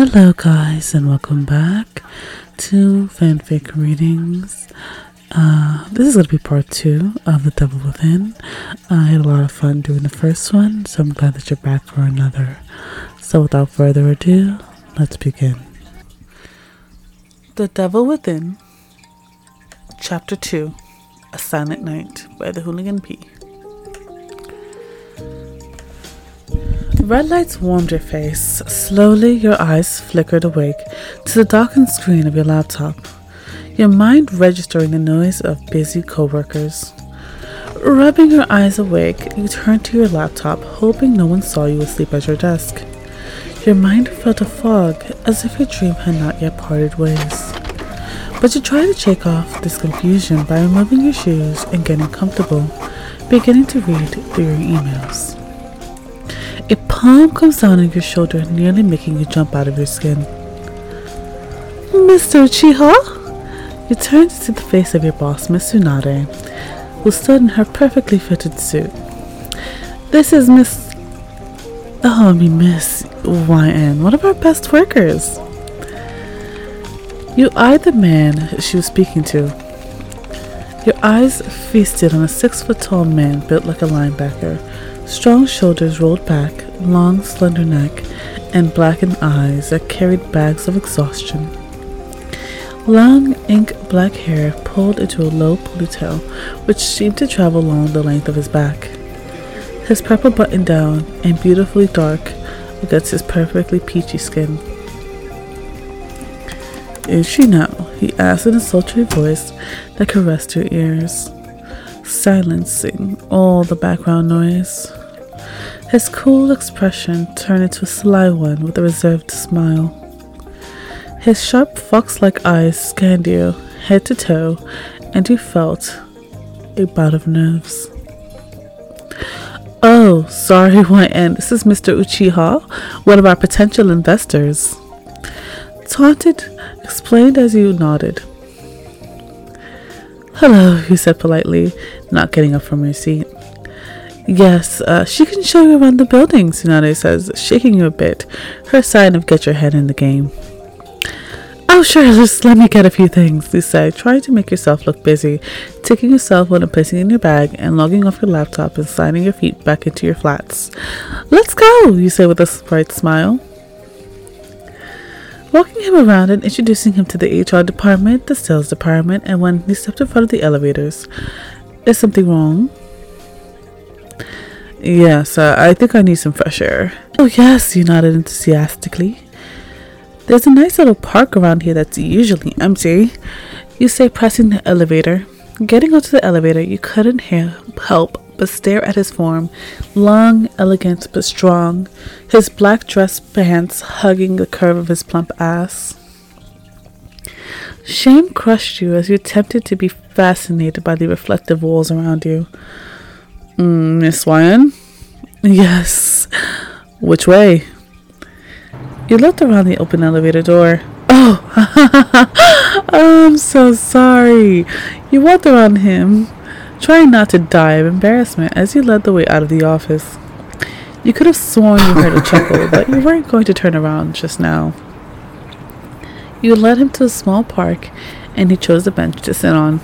Hello, guys, and welcome back to fanfic readings. Uh, this is going to be part two of The Devil Within. I had a lot of fun doing the first one, so I'm glad that you're back for another. So, without further ado, let's begin. The Devil Within, Chapter 2 A Silent Night by the Hooligan P. Red lights warmed your face. Slowly, your eyes flickered awake to the darkened screen of your laptop, your mind registering the noise of busy coworkers. Rubbing your eyes awake, you turned to your laptop, hoping no one saw you asleep at your desk. Your mind felt a fog, as if your dream had not yet parted ways. But you tried to shake off this confusion by removing your shoes and getting comfortable, beginning to read through your emails. A palm comes down on your shoulder, nearly making you jump out of your skin. Mr. Uchiha? You turn to see the face of your boss, Miss Tsunade, who stood in her perfectly fitted suit. This is Miss. Oh, I mean, Miss YN, one of our best workers. You eyed the man she was speaking to. Your eyes feasted on a six foot tall man built like a linebacker Strong shoulders rolled back, long, slender neck, and blackened eyes that carried bags of exhaustion. Long, ink black hair pulled into a low ponytail, which seemed to travel along the length of his back. His purple button down and beautifully dark against his perfectly peachy skin. Is she now? he asked in a sultry voice that caressed her ears, silencing all the background noise. His cool expression turned into a sly one with a reserved smile. His sharp fox like eyes scanned you head to toe, and you felt a bout of nerves. Oh, sorry, YN. This is Mr. Uchiha, one of our potential investors. Tsunade explained as you nodded. Hello, you said politely, not getting up from your seat. Yes, uh, she can show you around the building, Tsunade says, shaking you a bit, her sign of get your head in the game. Oh, sure, just let me get a few things, you say, trying to make yourself look busy, taking your cell phone and placing it in your bag, and logging off your laptop and sliding your feet back into your flats. Let's go, you say with a bright smile. Walking him around and introducing him to the HR department, the sales department, and when he stepped in front of the elevators, is something wrong? Yes, uh, I think I need some fresh air. Oh, yes, you nodded enthusiastically. There's a nice little park around here that's usually empty. You say, pressing the elevator. Getting onto the elevator, you couldn't help but stare at his form, long, elegant, but strong, his black dress pants hugging the curve of his plump ass. Shame crushed you as you attempted to be fascinated by the reflective walls around you. Mm, Miss YN? Yes. Which way? You looked around the open elevator door. Oh I'm so sorry. You walked around him, trying not to die of embarrassment as you led the way out of the office. You could have sworn you heard a chuckle, but you weren't going to turn around just now. You led him to a small park, and he chose a bench to sit on.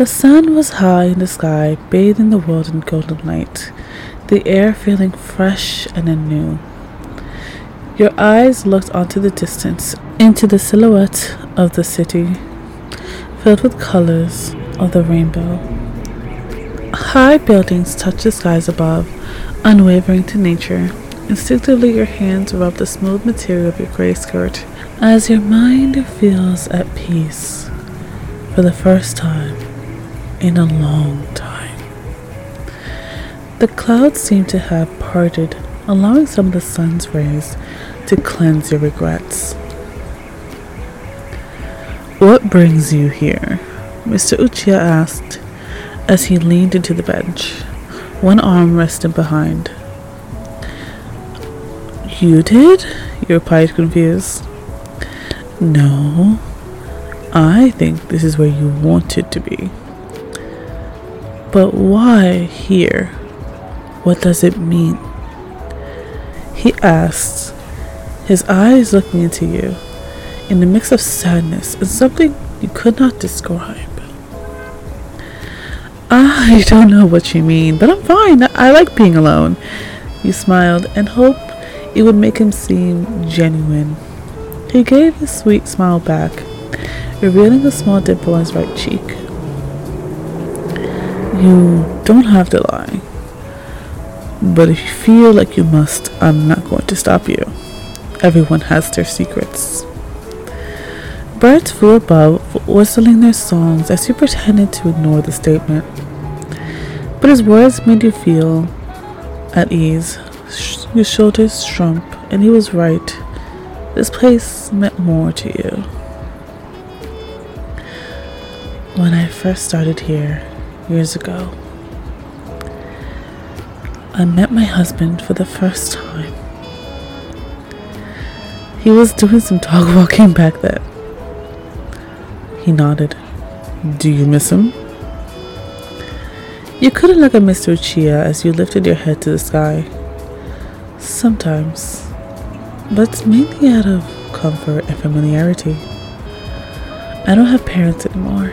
The sun was high in the sky, bathing the world in golden light, the air feeling fresh and anew. Your eyes looked onto the distance, into the silhouette of the city, filled with colors of the rainbow. High buildings touched the skies above, unwavering to nature. Instinctively, your hands rub the smooth material of your gray skirt as your mind feels at peace for the first time in a long time. The clouds seem to have parted, allowing some of the sun's rays to cleanse your regrets. What brings you here? Mr. Uchiha asked as he leaned into the bench, one arm resting behind. You did? You replied confused. No, I think this is where you wanted to be. But why here? What does it mean? He asked, his eyes looking into you in a mix of sadness and something you could not describe. I don't know what you mean, but I'm fine. I like being alone. You smiled and hoped it would make him seem genuine. He gave a sweet smile back, revealing a small dimple on his right cheek. You don't have to lie. But if you feel like you must, I'm not going to stop you. Everyone has their secrets. Birds flew above, whistling their songs as he pretended to ignore the statement. But his words made you feel at ease. Your shoulders shrunk, and he was right. This place meant more to you. When I first started here, years ago, I met my husband for the first time. He was doing some dog walking back then. He nodded. Do you miss him? You couldn't look at Mr. Uchiha as you lifted your head to the sky. Sometimes, but mainly out of comfort and familiarity. I don't have parents anymore.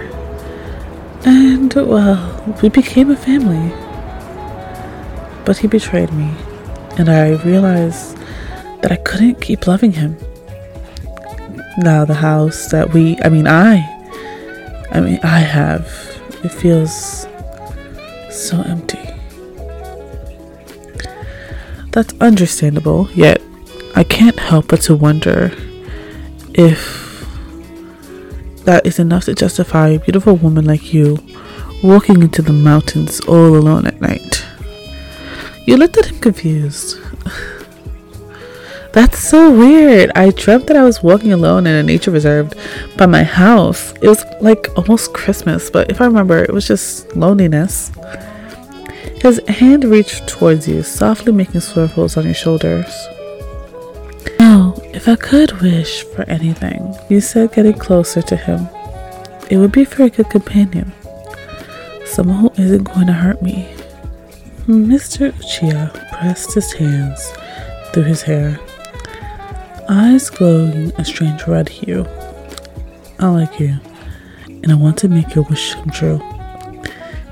And, well, we became a family. But he betrayed me, and I realized that I couldn't keep loving him. Now, the house that we, I mean, I, I mean, I have. It feels so empty. That's understandable, yet I can't help but to wonder if that is enough to justify a beautiful woman like you walking into the mountains all alone at night. You looked at him confused. That's so weird. I dreamt that I was walking alone in a nature reserve by my house. It was like almost Christmas, but if I remember, it was just loneliness. His hand reached towards you, softly making swirls on your shoulders. If I could wish for anything, you said, getting closer to him, it would be for a good companion. Someone who isn't going to hurt me. Mr. Uchiha pressed his hands through his hair eyes glowing a strange red hue. I like you, and I want to make your wish come true.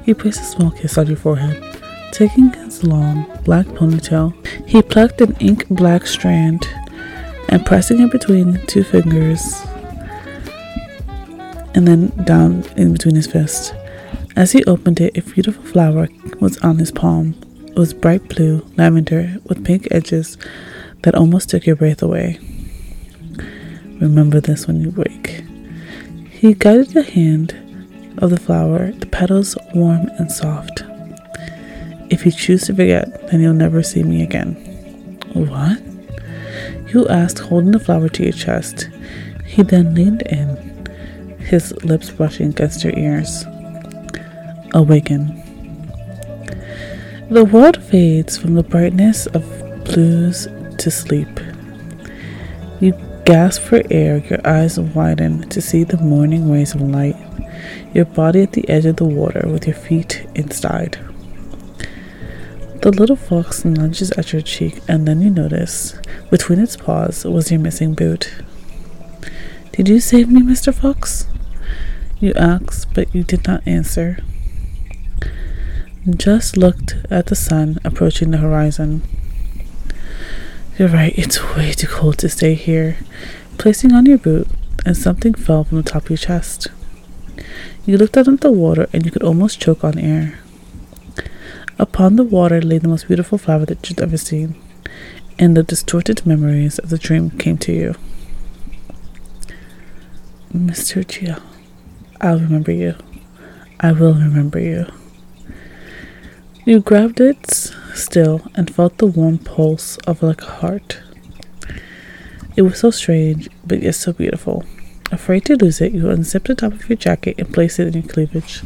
He placed a small kiss on your forehead. Taking his long black ponytail, he plucked an ink black strand and pressing it between two fingers and then down in between his fists. As he opened it, a beautiful flower was on his palm. It was bright blue, lavender, with pink edges that almost took your breath away. Remember this when you wake. He guided the hand of the flower, the petals warm and soft. If you choose to forget, then you'll never see me again. What? You asked, holding the flower to your chest. He then leaned in, his lips brushing against your ears. Awaken. The world fades from the brightness of blues to sleep. You gasp for air, your eyes widen to see the morning rays of light, your body at the edge of the water with your feet inside. The little fox nudges at your cheek, and then you notice, between its paws, was your missing boot. Did you save me, Mr. Fox? You asked, but you did not answer. Just looked at the sun approaching the horizon. You're right, it's way too cold to stay here. Placing on your boot, and something fell from the top of your chest. You looked out at the water, and you could almost choke on air. Upon the water lay the most beautiful flower that you'd ever seen, and the distorted memories of the dream came to you. Mr. Uchiha, I'll remember you. I will remember you. You grabbed it still and felt the warm pulse of like a heart. It was so strange, but yet so beautiful. Afraid to lose it, you unzipped the top of your jacket and placed it in your cleavage.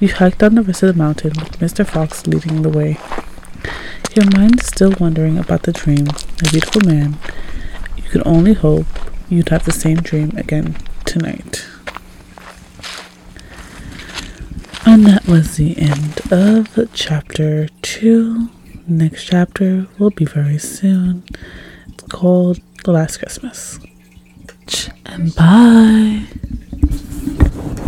You hiked down the rest of the mountain with Mr. Fox leading the way. Your mind is still wondering about the dream, the beautiful man. You could only hope you'd have the same dream again tonight. And that was the end of chapter two. Next chapter will be very soon. It's called The Last Christmas much and bye.